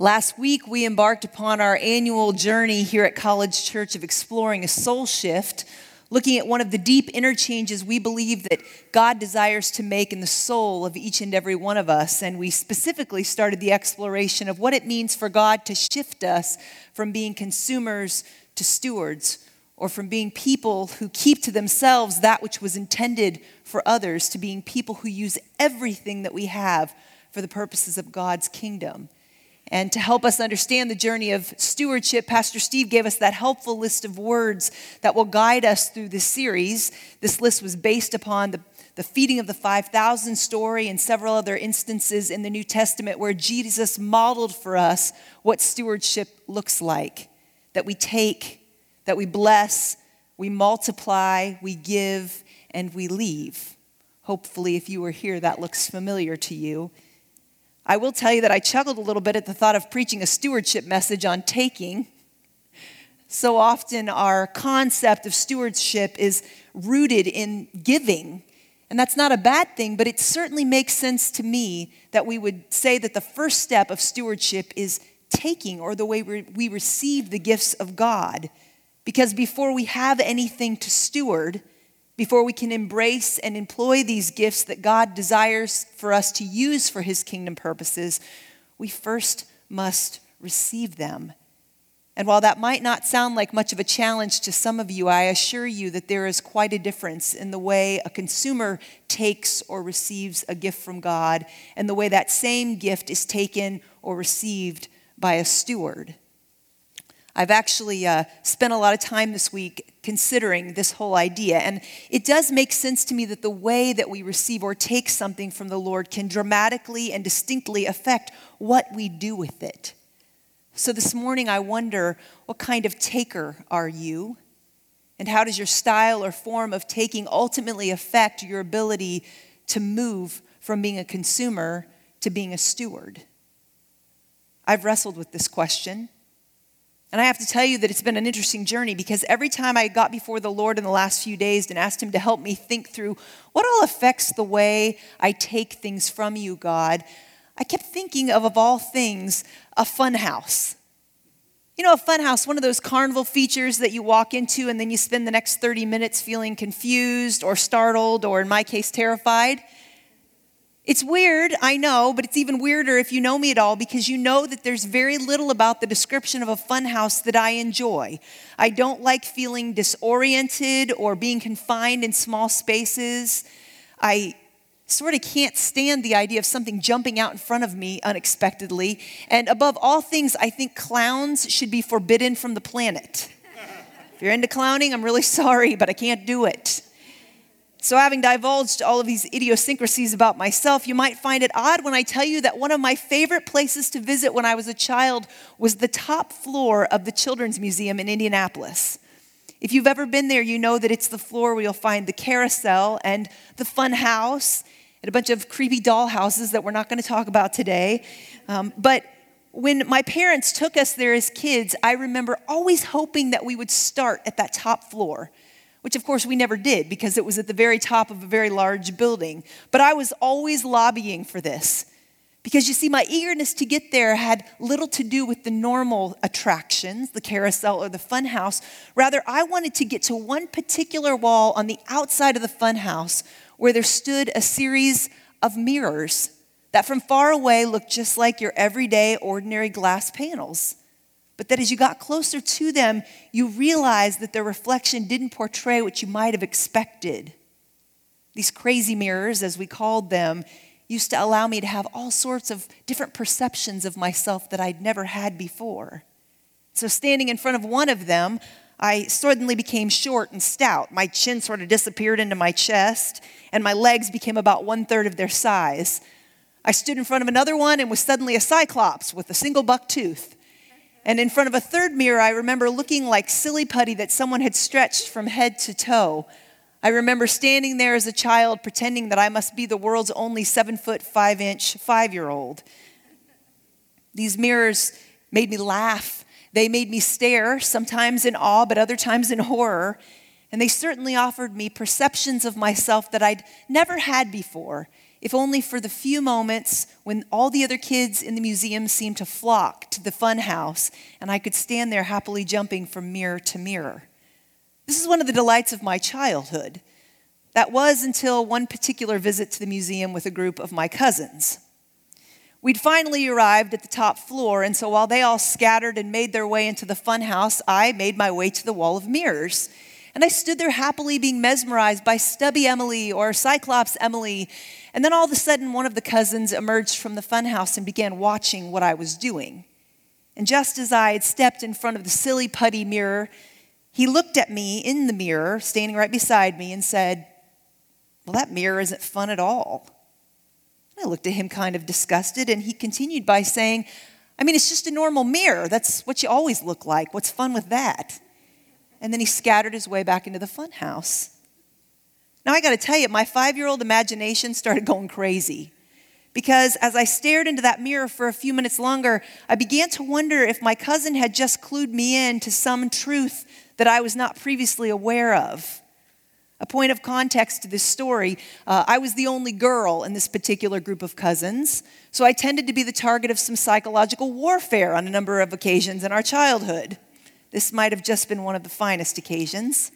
Last week, we embarked upon our annual journey here at College Church of exploring a soul shift, looking at one of the deep interchanges we believe that God desires to make in the soul of each and every one of us. And we specifically started the exploration of what it means for God to shift us from being consumers to stewards, or from being people who keep to themselves that which was intended for others, to being people who use everything that we have for the purposes of God's kingdom. And to help us understand the journey of stewardship, Pastor Steve gave us that helpful list of words that will guide us through this series. This list was based upon the, the feeding of the 5,000 story and several other instances in the New Testament where Jesus modeled for us what stewardship looks like that we take, that we bless, we multiply, we give, and we leave. Hopefully, if you were here, that looks familiar to you. I will tell you that I chuckled a little bit at the thought of preaching a stewardship message on taking. So often, our concept of stewardship is rooted in giving. And that's not a bad thing, but it certainly makes sense to me that we would say that the first step of stewardship is taking or the way we receive the gifts of God. Because before we have anything to steward, before we can embrace and employ these gifts that God desires for us to use for His kingdom purposes, we first must receive them. And while that might not sound like much of a challenge to some of you, I assure you that there is quite a difference in the way a consumer takes or receives a gift from God and the way that same gift is taken or received by a steward. I've actually uh, spent a lot of time this week considering this whole idea. And it does make sense to me that the way that we receive or take something from the Lord can dramatically and distinctly affect what we do with it. So this morning, I wonder what kind of taker are you? And how does your style or form of taking ultimately affect your ability to move from being a consumer to being a steward? I've wrestled with this question. And I have to tell you that it's been an interesting journey because every time I got before the Lord in the last few days and asked Him to help me think through what all affects the way I take things from you, God, I kept thinking of, of all things, a fun house. You know, a fun house, one of those carnival features that you walk into and then you spend the next 30 minutes feeling confused or startled or, in my case, terrified. It's weird, I know, but it's even weirder if you know me at all because you know that there's very little about the description of a funhouse that I enjoy. I don't like feeling disoriented or being confined in small spaces. I sort of can't stand the idea of something jumping out in front of me unexpectedly. And above all things, I think clowns should be forbidden from the planet. If you're into clowning, I'm really sorry, but I can't do it. So, having divulged all of these idiosyncrasies about myself, you might find it odd when I tell you that one of my favorite places to visit when I was a child was the top floor of the Children's Museum in Indianapolis. If you've ever been there, you know that it's the floor where you'll find the carousel and the fun house and a bunch of creepy doll houses that we're not going to talk about today. Um, but when my parents took us there as kids, I remember always hoping that we would start at that top floor which of course we never did because it was at the very top of a very large building. But I was always lobbying for this because you see, my eagerness to get there had little to do with the normal attractions, the carousel or the funhouse. Rather, I wanted to get to one particular wall on the outside of the funhouse where there stood a series of mirrors that from far away looked just like your everyday, ordinary glass panels but that as you got closer to them, you realized that their reflection didn't portray what you might have expected. These crazy mirrors, as we called them, used to allow me to have all sorts of different perceptions of myself that I'd never had before. So, standing in front of one of them, I suddenly became short and stout. My chin sort of disappeared into my chest, and my legs became about one third of their size. I stood in front of another one and was suddenly a cyclops with a single buck tooth. And in front of a third mirror, I remember looking like silly putty that someone had stretched from head to toe. I remember standing there as a child pretending that I must be the world's only seven foot, five inch, five year old. These mirrors made me laugh. They made me stare, sometimes in awe, but other times in horror. And they certainly offered me perceptions of myself that I'd never had before if only for the few moments when all the other kids in the museum seemed to flock to the fun house and I could stand there happily jumping from mirror to mirror. This is one of the delights of my childhood. That was until one particular visit to the museum with a group of my cousins. We'd finally arrived at the top floor, and so while they all scattered and made their way into the fun house, I made my way to the wall of mirrors. And I stood there happily being mesmerized by Stubby Emily or Cyclops Emily. And then all of a sudden, one of the cousins emerged from the funhouse and began watching what I was doing. And just as I had stepped in front of the silly putty mirror, he looked at me in the mirror, standing right beside me, and said, Well, that mirror isn't fun at all. I looked at him kind of disgusted, and he continued by saying, I mean, it's just a normal mirror. That's what you always look like. What's fun with that? and then he scattered his way back into the fun house. Now, I got to tell you, my five year old imagination started going crazy. Because as I stared into that mirror for a few minutes longer, I began to wonder if my cousin had just clued me in to some truth that I was not previously aware of. A point of context to this story uh, I was the only girl in this particular group of cousins, so I tended to be the target of some psychological warfare on a number of occasions in our childhood. This might have just been one of the finest occasions.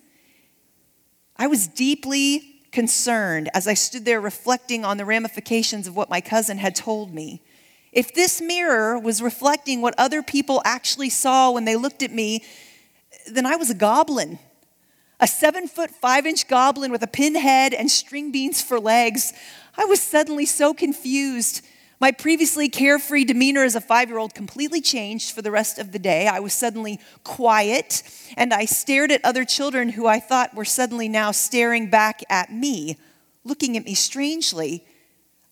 I was deeply concerned as I stood there reflecting on the ramifications of what my cousin had told me. If this mirror was reflecting what other people actually saw when they looked at me, then I was a goblin. A seven foot, five inch goblin with a pinhead and string beans for legs. I was suddenly so confused my previously carefree demeanor as a five year old completely changed for the rest of the day. I was suddenly quiet, and I stared at other children who I thought were suddenly now staring back at me, looking at me strangely.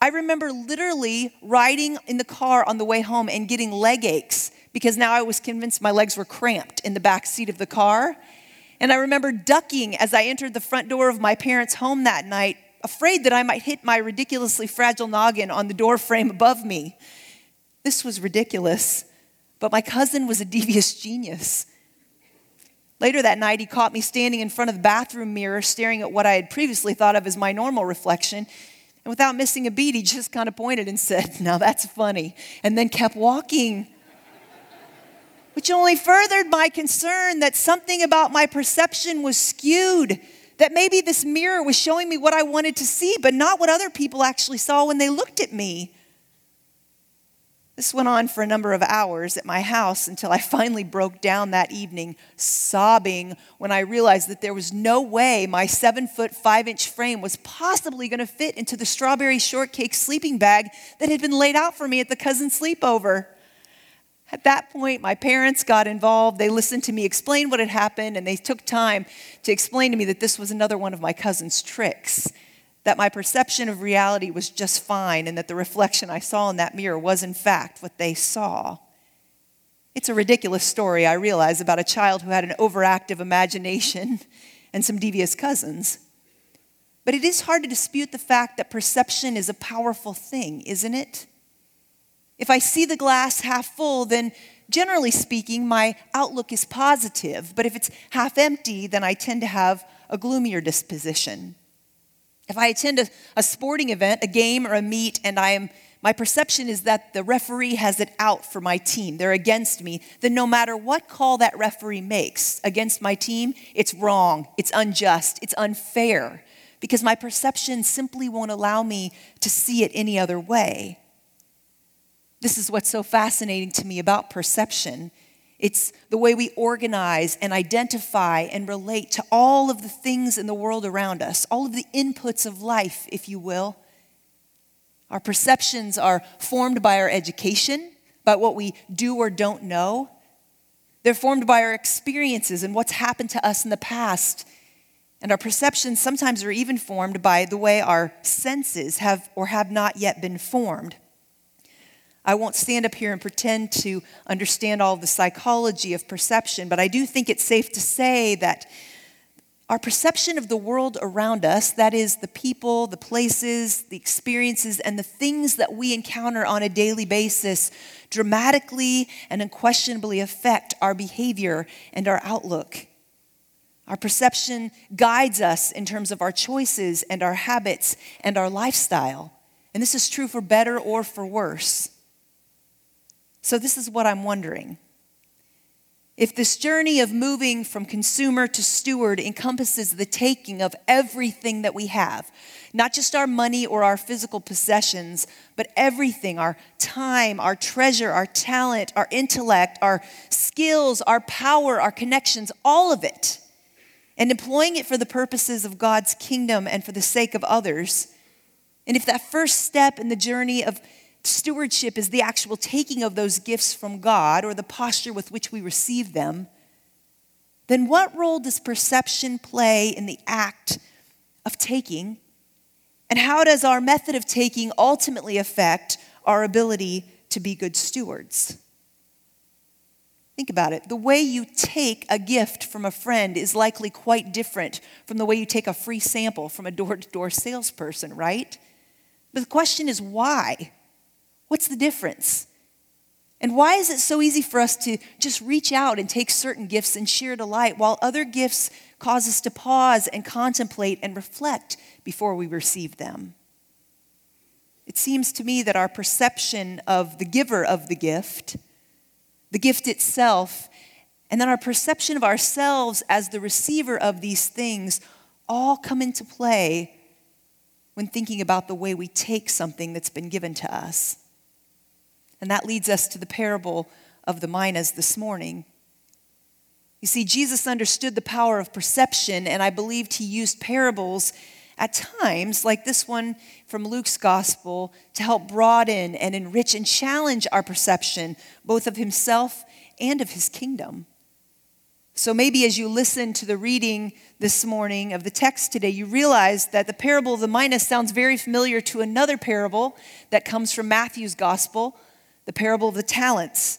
I remember literally riding in the car on the way home and getting leg aches because now I was convinced my legs were cramped in the back seat of the car. And I remember ducking as I entered the front door of my parents' home that night afraid that I might hit my ridiculously fragile noggin on the door frame above me. This was ridiculous, but my cousin was a devious genius. Later that night, he caught me standing in front of the bathroom mirror, staring at what I had previously thought of as my normal reflection. And without missing a beat, he just kind of pointed and said, Now that's funny, and then kept walking. Which only furthered my concern that something about my perception was skewed that maybe this mirror was showing me what I wanted to see, but not what other people actually saw when they looked at me. This went on for a number of hours at my house until I finally broke down that evening, sobbing when I realized that there was no way my seven foot, five inch frame was possibly going to fit into the strawberry shortcake sleeping bag that had been laid out for me at the cousin sleepover. At that point, my parents got involved. They listened to me explain what had happened, and they took time to explain to me that this was another one of my cousin's tricks, that my perception of reality was just fine, and that the reflection I saw in that mirror was, in fact, what they saw. It's a ridiculous story, I realize, about a child who had an overactive imagination and some devious cousins. But it is hard to dispute the fact that perception is a powerful thing, isn't it? If I see the glass half full, then generally speaking, my outlook is positive. But if it's half empty, then I tend to have a gloomier disposition. If I attend a, a sporting event, a game, or a meet, and I am my perception is that the referee has it out for my team. They're against me. Then, no matter what call that referee makes against my team, it's wrong, it's unjust, it's unfair, because my perception simply won't allow me to see it any other way. This is what's so fascinating to me about perception. It's the way we organize and identify and relate to all of the things in the world around us, all of the inputs of life, if you will. Our perceptions are formed by our education, by what we do or don't know. They're formed by our experiences and what's happened to us in the past. And our perceptions sometimes are even formed by the way our senses have or have not yet been formed. I won't stand up here and pretend to understand all the psychology of perception, but I do think it's safe to say that our perception of the world around us, that is, the people, the places, the experiences, and the things that we encounter on a daily basis, dramatically and unquestionably affect our behavior and our outlook. Our perception guides us in terms of our choices and our habits and our lifestyle. And this is true for better or for worse. So, this is what I'm wondering. If this journey of moving from consumer to steward encompasses the taking of everything that we have, not just our money or our physical possessions, but everything our time, our treasure, our talent, our intellect, our skills, our power, our connections, all of it, and employing it for the purposes of God's kingdom and for the sake of others. And if that first step in the journey of stewardship is the actual taking of those gifts from God or the posture with which we receive them, then what role does perception play in the act of taking? And how does our method of taking ultimately affect our ability to be good stewards? Think about it. The way you take a gift from a friend is likely quite different from the way you take a free sample from a door to door salesperson, right? But the question is why? What's the difference? And why is it so easy for us to just reach out and take certain gifts and share delight, while other gifts cause us to pause and contemplate and reflect before we receive them? It seems to me that our perception of the giver of the gift, the gift itself, and then our perception of ourselves as the receiver of these things all come into play when thinking about the way we take something that's been given to us. And that leads us to the parable of the minas this morning. You see, Jesus understood the power of perception, and I believed he used parables at times, like this one from Luke's gospel, to help broaden and enrich and challenge our perception, both of himself and of his kingdom. So maybe as you listen to the reading this morning of the text today, you realize that the parable of the minas sounds very familiar to another parable that comes from Matthew's gospel the parable of the talents.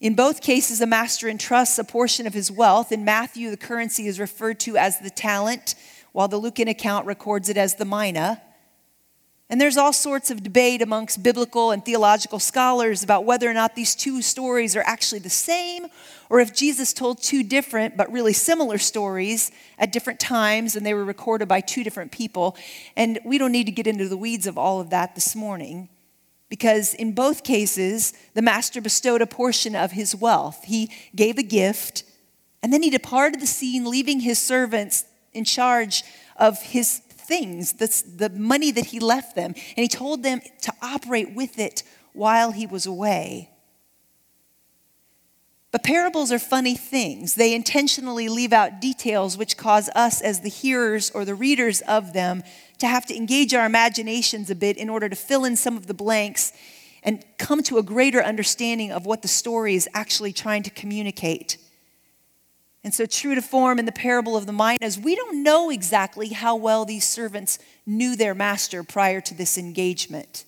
In both cases, the master entrusts a portion of his wealth. In Matthew, the currency is referred to as the talent, while the Lucan account records it as the mina. And there's all sorts of debate amongst biblical and theological scholars about whether or not these two stories are actually the same, or if Jesus told two different but really similar stories at different times and they were recorded by two different people. And we don't need to get into the weeds of all of that this morning because in both cases, the master bestowed a portion of his wealth. He gave a gift, and then he departed the scene, leaving his servants in charge of his things, the, the money that he left them. And he told them to operate with it while he was away. But parables are funny things. They intentionally leave out details which cause us, as the hearers or the readers of them, to have to engage our imaginations a bit in order to fill in some of the blanks and come to a greater understanding of what the story is actually trying to communicate. And so, true to form in the parable of the minas, we don't know exactly how well these servants knew their master prior to this engagement.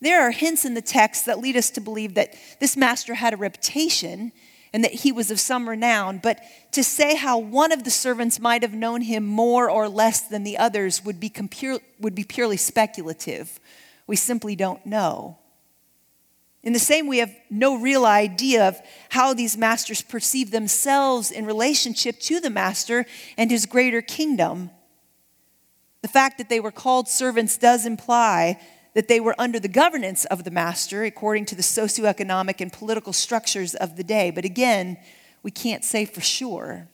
There are hints in the text that lead us to believe that this master had a reputation and that he was of some renown, but to say how one of the servants might have known him more or less than the others would be, compure, would be purely speculative. We simply don't know. In the same, we have no real idea of how these masters perceive themselves in relationship to the master and his greater kingdom. The fact that they were called servants does imply that they were under the governance of the master according to the socioeconomic and political structures of the day. But again, we can't say for sure.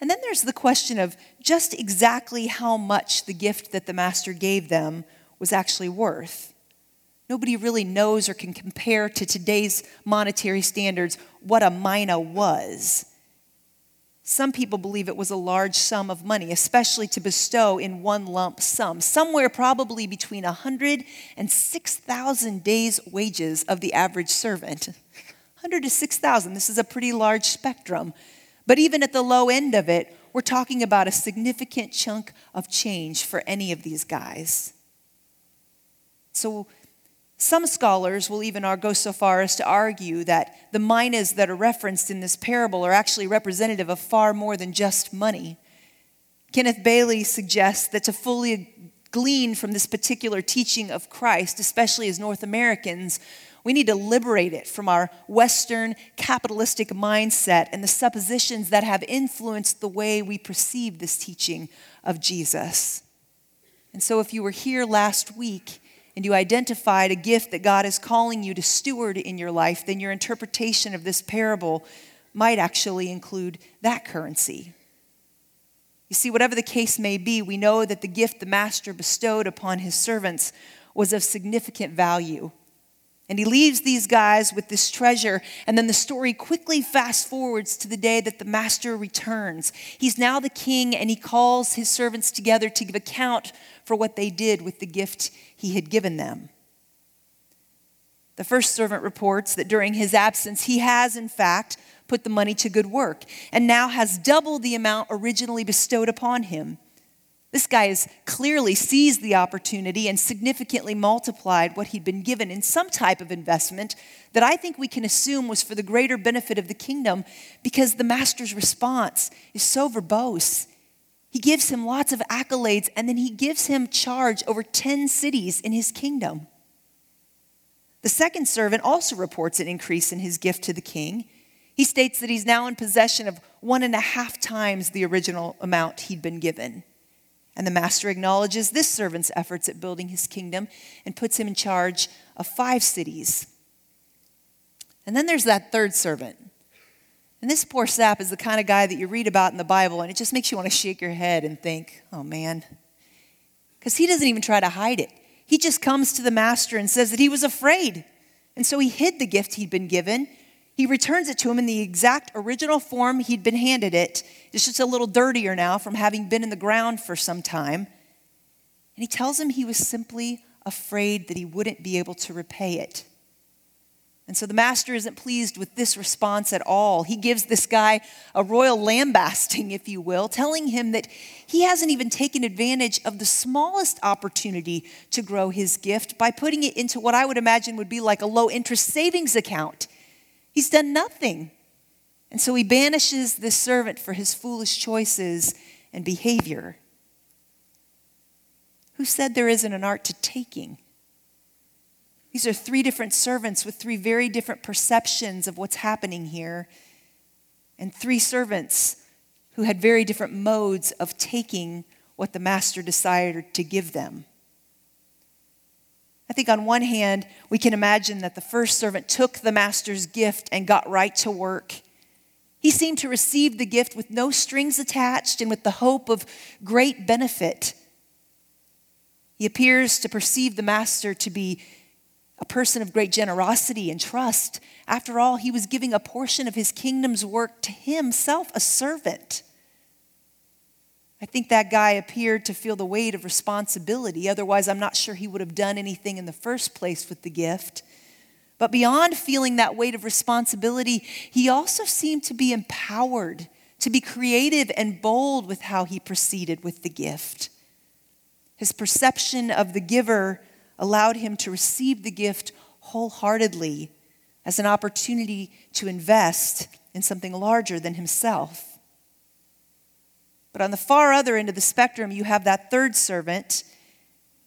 And then there's the question of just exactly how much the gift that the master gave them was actually worth. Nobody really knows or can compare to today's monetary standards what a mina was. Some people believe it was a large sum of money, especially to bestow in one lump sum, somewhere probably between 100 and 6,000 days' wages of the average servant. 100 to 6,000, this is a pretty large spectrum. But even at the low end of it, we're talking about a significant chunk of change for any of these guys. So some scholars will even go so far as to argue that the minas that are referenced in this parable are actually representative of far more than just money. Kenneth Bailey suggests that to fully glean from this particular teaching of Christ, especially as North Americans, we need to liberate it from our Western capitalistic mindset and the suppositions that have influenced the way we perceive this teaching of Jesus. And so, if you were here last week and you identified a gift that God is calling you to steward in your life, then your interpretation of this parable might actually include that currency. You see, whatever the case may be, we know that the gift the master bestowed upon his servants was of significant value. And he leaves these guys with this treasure, and then the story quickly fast forwards to the day that the master returns. He's now the king, and he calls his servants together to give account for what they did with the gift he had given them. The first servant reports that during his absence, he has, in fact, put the money to good work and now has double the amount originally bestowed upon him. This guy has clearly seized the opportunity and significantly multiplied what he'd been given in some type of investment that I think we can assume was for the greater benefit of the kingdom because the master's response is so verbose. He gives him lots of accolades and then he gives him charge over 10 cities in his kingdom. The second servant also reports an increase in his gift to the king. He states that he's now in possession of one and a half times the original amount he'd been given. And the master acknowledges this servant's efforts at building his kingdom and puts him in charge of five cities. And then there's that third servant. And this poor sap is the kind of guy that you read about in the Bible, and it just makes you want to shake your head and think, oh man. Because he doesn't even try to hide it. He just comes to the master and says that he was afraid. And so he hid the gift he'd been given he returns it to him in the exact original form he'd been handed it. It's just a little dirtier now from having been in the ground for some time. And he tells him he was simply afraid that he wouldn't be able to repay it. And so the master isn't pleased with this response at all. He gives this guy a royal lambasting, if you will, telling him that he hasn't even taken advantage of the smallest opportunity to grow his gift by putting it into what I would imagine would be like a low interest savings account. He's done nothing. And so he banishes this servant for his foolish choices and behavior. Who said there isn't an art to taking? These are three different servants with three very different perceptions of what's happening here, and three servants who had very different modes of taking what the master decided to give them. I think on one hand, we can imagine that the first servant took the master's gift and got right to work. He seemed to receive the gift with no strings attached and with the hope of great benefit. He appears to perceive the master to be a person of great generosity and trust. After all, he was giving a portion of his kingdom's work to himself, a servant. I think that guy appeared to feel the weight of responsibility. Otherwise, I'm not sure he would have done anything in the first place with the gift. But beyond feeling that weight of responsibility, he also seemed to be empowered, to be creative and bold with how he proceeded with the gift. His perception of the giver allowed him to receive the gift wholeheartedly as an opportunity to invest in something larger than himself. But on the far other end of the spectrum, you have that third servant.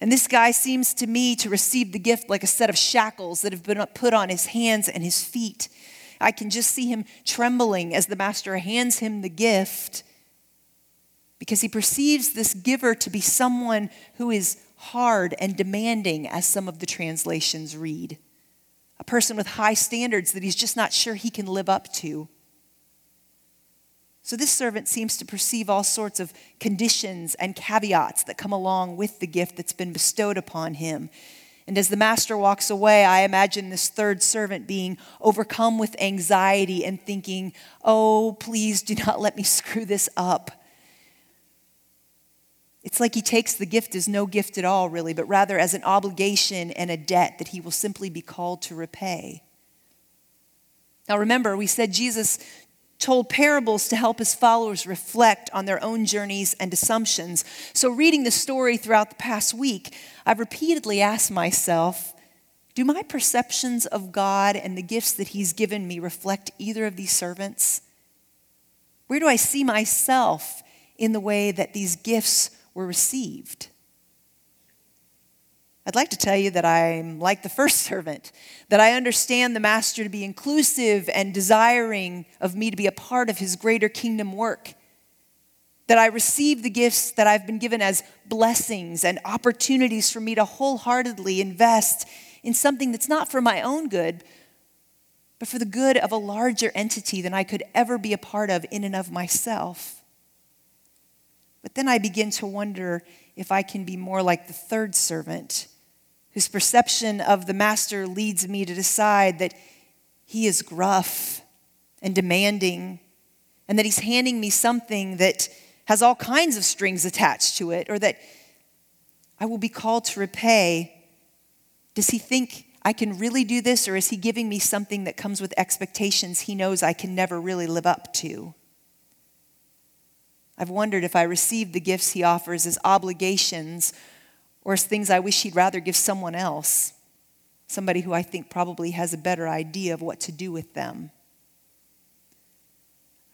And this guy seems to me to receive the gift like a set of shackles that have been put on his hands and his feet. I can just see him trembling as the master hands him the gift because he perceives this giver to be someone who is hard and demanding, as some of the translations read. A person with high standards that he's just not sure he can live up to. So this servant seems to perceive all sorts of conditions and caveats that come along with the gift that's been bestowed upon him. And as the master walks away, I imagine this third servant being overcome with anxiety and thinking, oh, please do not let me screw this up. It's like he takes the gift as no gift at all, really, but rather as an obligation and a debt that he will simply be called to repay. Now, remember, we said Jesus told parables to help his followers reflect on their own journeys and assumptions. So, reading the story throughout the past week, I've repeatedly asked myself do my perceptions of God and the gifts that he's given me reflect either of these servants? Where do I see myself in the way that these gifts were received? I'd like to tell you that I'm like the first servant, that I understand the master to be inclusive and desiring of me to be a part of his greater kingdom work. that I receive the gifts that I've been given as blessings and opportunities for me to wholeheartedly invest in something that's not for my own good, but for the good of a larger entity than I could ever be a part of in and of myself. But then I begin to wonder if I can be more like the third servant, whose perception of the master leads me to decide that he is gruff and demanding, and that he's handing me something that has all kinds of strings attached to it, or that I will be called to repay. Does he think I can really do this, or is he giving me something that comes with expectations he knows I can never really live up to? I've wondered if I receive the gifts he offers as obligations or things I wish he'd rather give someone else, somebody who I think probably has a better idea of what to do with them.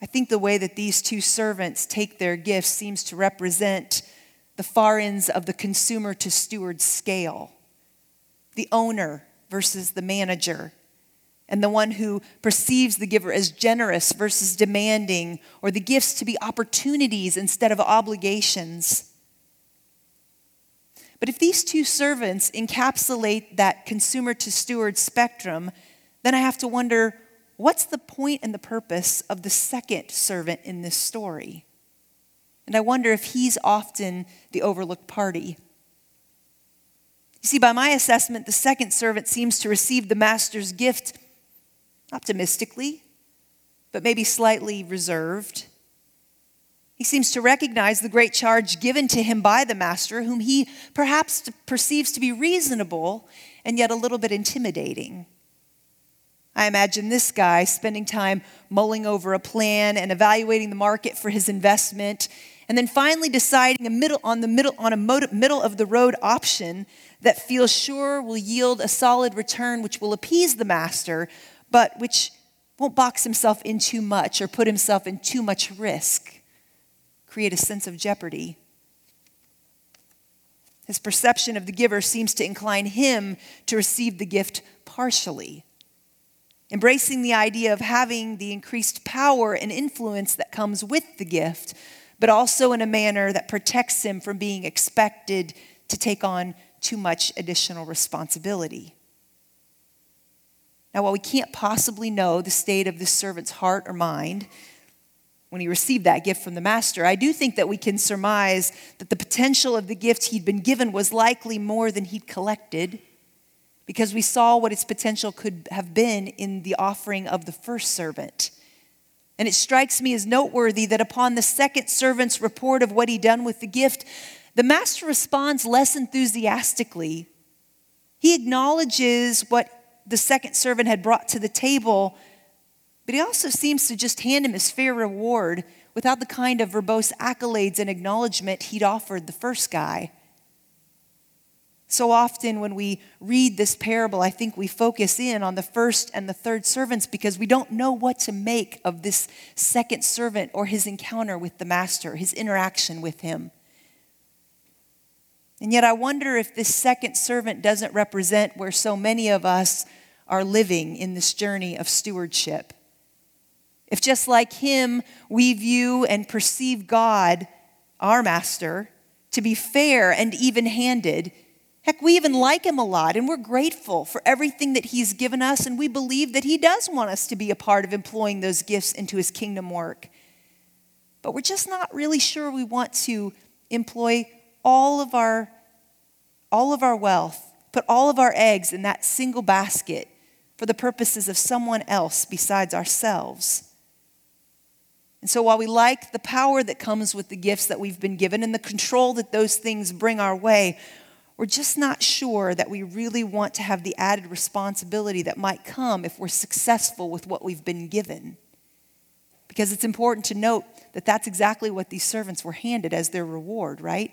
I think the way that these two servants take their gifts seems to represent the far ends of the consumer to steward scale the owner versus the manager, and the one who perceives the giver as generous versus demanding, or the gifts to be opportunities instead of obligations. But if these two servants encapsulate that consumer to steward spectrum, then I have to wonder what's the point and the purpose of the second servant in this story? And I wonder if he's often the overlooked party. You see, by my assessment, the second servant seems to receive the master's gift optimistically, but maybe slightly reserved. He seems to recognize the great charge given to him by the master, whom he perhaps perceives to be reasonable and yet a little bit intimidating. I imagine this guy spending time mulling over a plan and evaluating the market for his investment, and then finally deciding a middle, on, the middle, on a middle of the road option that feels sure will yield a solid return which will appease the master, but which won't box himself in too much or put himself in too much risk, create a sense of jeopardy. His perception of the giver seems to incline him to receive the gift partially embracing the idea of having the increased power and influence that comes with the gift, but also in a manner that protects him from being expected to take on too much additional responsibility. Now, while we can't possibly know the state of this servant's heart or mind when he received that gift from the master, I do think that we can surmise that the potential of the gift he'd been given was likely more than he'd collected because we saw what its potential could have been in the offering of the first servant. And it strikes me as noteworthy that upon the second servant's report of what he'd done with the gift, the master responds less enthusiastically. He acknowledges what the second servant had brought to the table, but he also seems to just hand him his fair reward without the kind of verbose accolades and acknowledgement he'd offered the first guy. So often, when we read this parable, I think we focus in on the first and the third servants because we don't know what to make of this second servant or his encounter with the master, his interaction with him. And yet, I wonder if this second servant doesn't represent where so many of us are living in this journey of stewardship. If just like him, we view and perceive God, our master, to be fair and even handed Heck, we even like him a lot, and we're grateful for everything that he's given us, and we believe that he does want us to be a part of employing those gifts into his kingdom work. But we're just not really sure we want to employ all of our all of our wealth, put all of our eggs in that single basket for the purposes of someone else besides ourselves. And so, while we like the power that comes with the gifts that we've been given and the control that those things bring our way, we're just not sure that we really want to have the added responsibility that might come if we're successful with what we've been given. Because it's important to note that that's exactly what these servants were handed as their reward, right?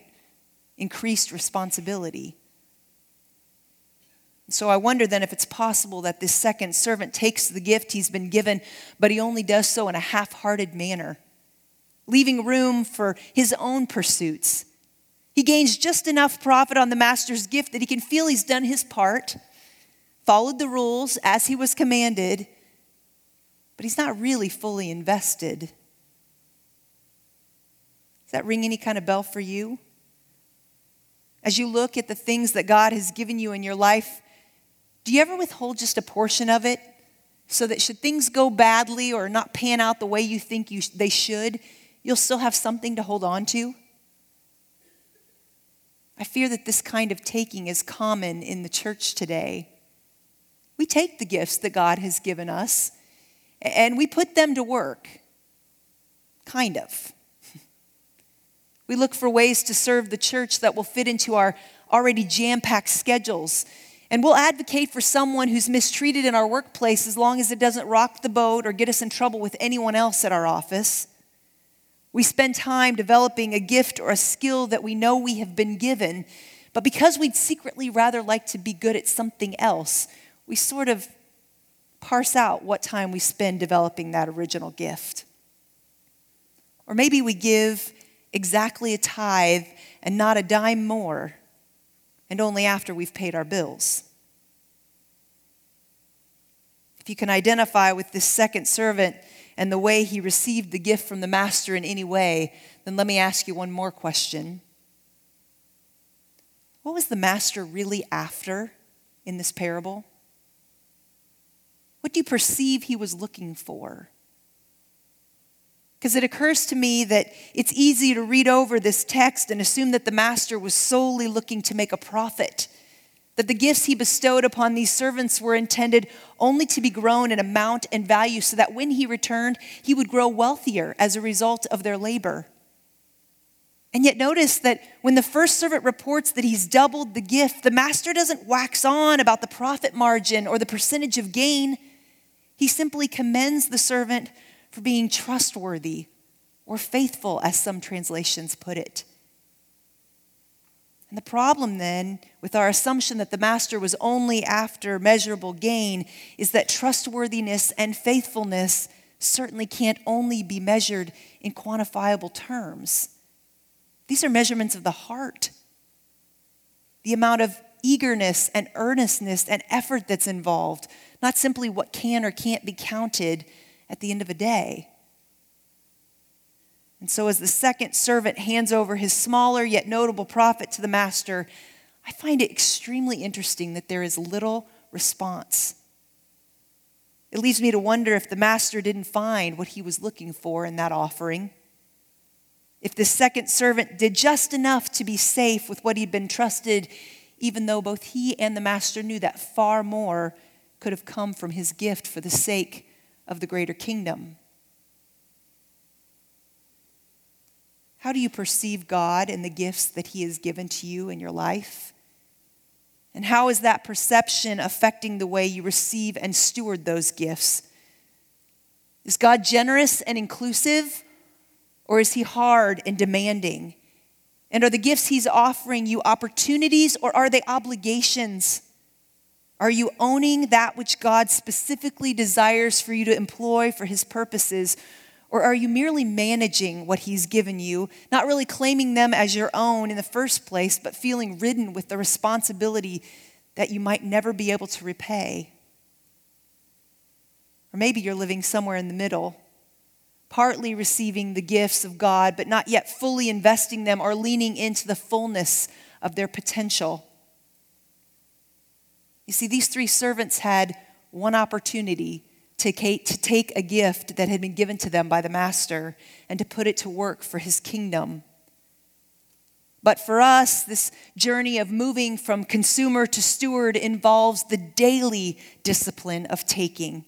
Increased responsibility. So I wonder then if it's possible that this second servant takes the gift he's been given, but he only does so in a half hearted manner, leaving room for his own pursuits he gains just enough profit on the master's gift that he can feel he's done his part, followed the rules as he was commanded, but he's not really fully invested. Does that ring any kind of bell for you? As you look at the things that God has given you in your life, do you ever withhold just a portion of it so that should things go badly or not pan out the way you think you, they should, you'll still have something to hold on to? I fear that this kind of taking is common in the church today. We take the gifts that God has given us and we put them to work. Kind of. We look for ways to serve the church that will fit into our already jam packed schedules. And we'll advocate for someone who's mistreated in our workplace as long as it doesn't rock the boat or get us in trouble with anyone else at our office. We spend time developing a gift or a skill that we know we have been given, but because we'd secretly rather like to be good at something else, we sort of parse out what time we spend developing that original gift. Or maybe we give exactly a tithe and not a dime more, and only after we've paid our bills. If you can identify with this second servant and the way he received the gift from the master in any way, then let me ask you one more question. What was the master really after in this parable? What do you perceive he was looking for? Because it occurs to me that it's easy to read over this text and assume that the master was solely looking to make a profit, that the gifts he bestowed upon these servants were intended only to be grown in amount and value so that when he returned, he would grow wealthier as a result of their labor. And yet, notice that when the first servant reports that he's doubled the gift, the master doesn't wax on about the profit margin or the percentage of gain. He simply commends the servant for being trustworthy or faithful, as some translations put it. And the problem then with our assumption that the master was only after measurable gain is that trustworthiness and faithfulness certainly can't only be measured in quantifiable terms. These are measurements of the heart. The amount of eagerness and earnestness and effort that's involved, not simply what can or can't be counted at the end of a day. And so, as the second servant hands over his smaller yet notable profit to the master, I find it extremely interesting that there is little response. It leaves me to wonder if the master didn't find what he was looking for in that offering. If the second servant did just enough to be safe with what he'd been trusted, even though both he and the master knew that far more could have come from his gift for the sake of the greater kingdom. How do you perceive God and the gifts that He has given to you in your life? And how is that perception affecting the way you receive and steward those gifts? Is God generous and inclusive, or is He hard and demanding? And are the gifts He's offering you opportunities, or are they obligations? Are you owning that which God specifically desires for you to employ for his purposes? Or are you merely managing what he's given you, not really claiming them as your own in the first place, but feeling ridden with the responsibility that you might never be able to repay? Or maybe you're living somewhere in the middle, partly receiving the gifts of God, but not yet fully investing them or leaning into the fullness of their potential. You see, these three servants had one opportunity to take a gift that had been given to them by the master and to put it to work for his kingdom. But for us, this journey of moving from consumer to steward involves the daily discipline of taking.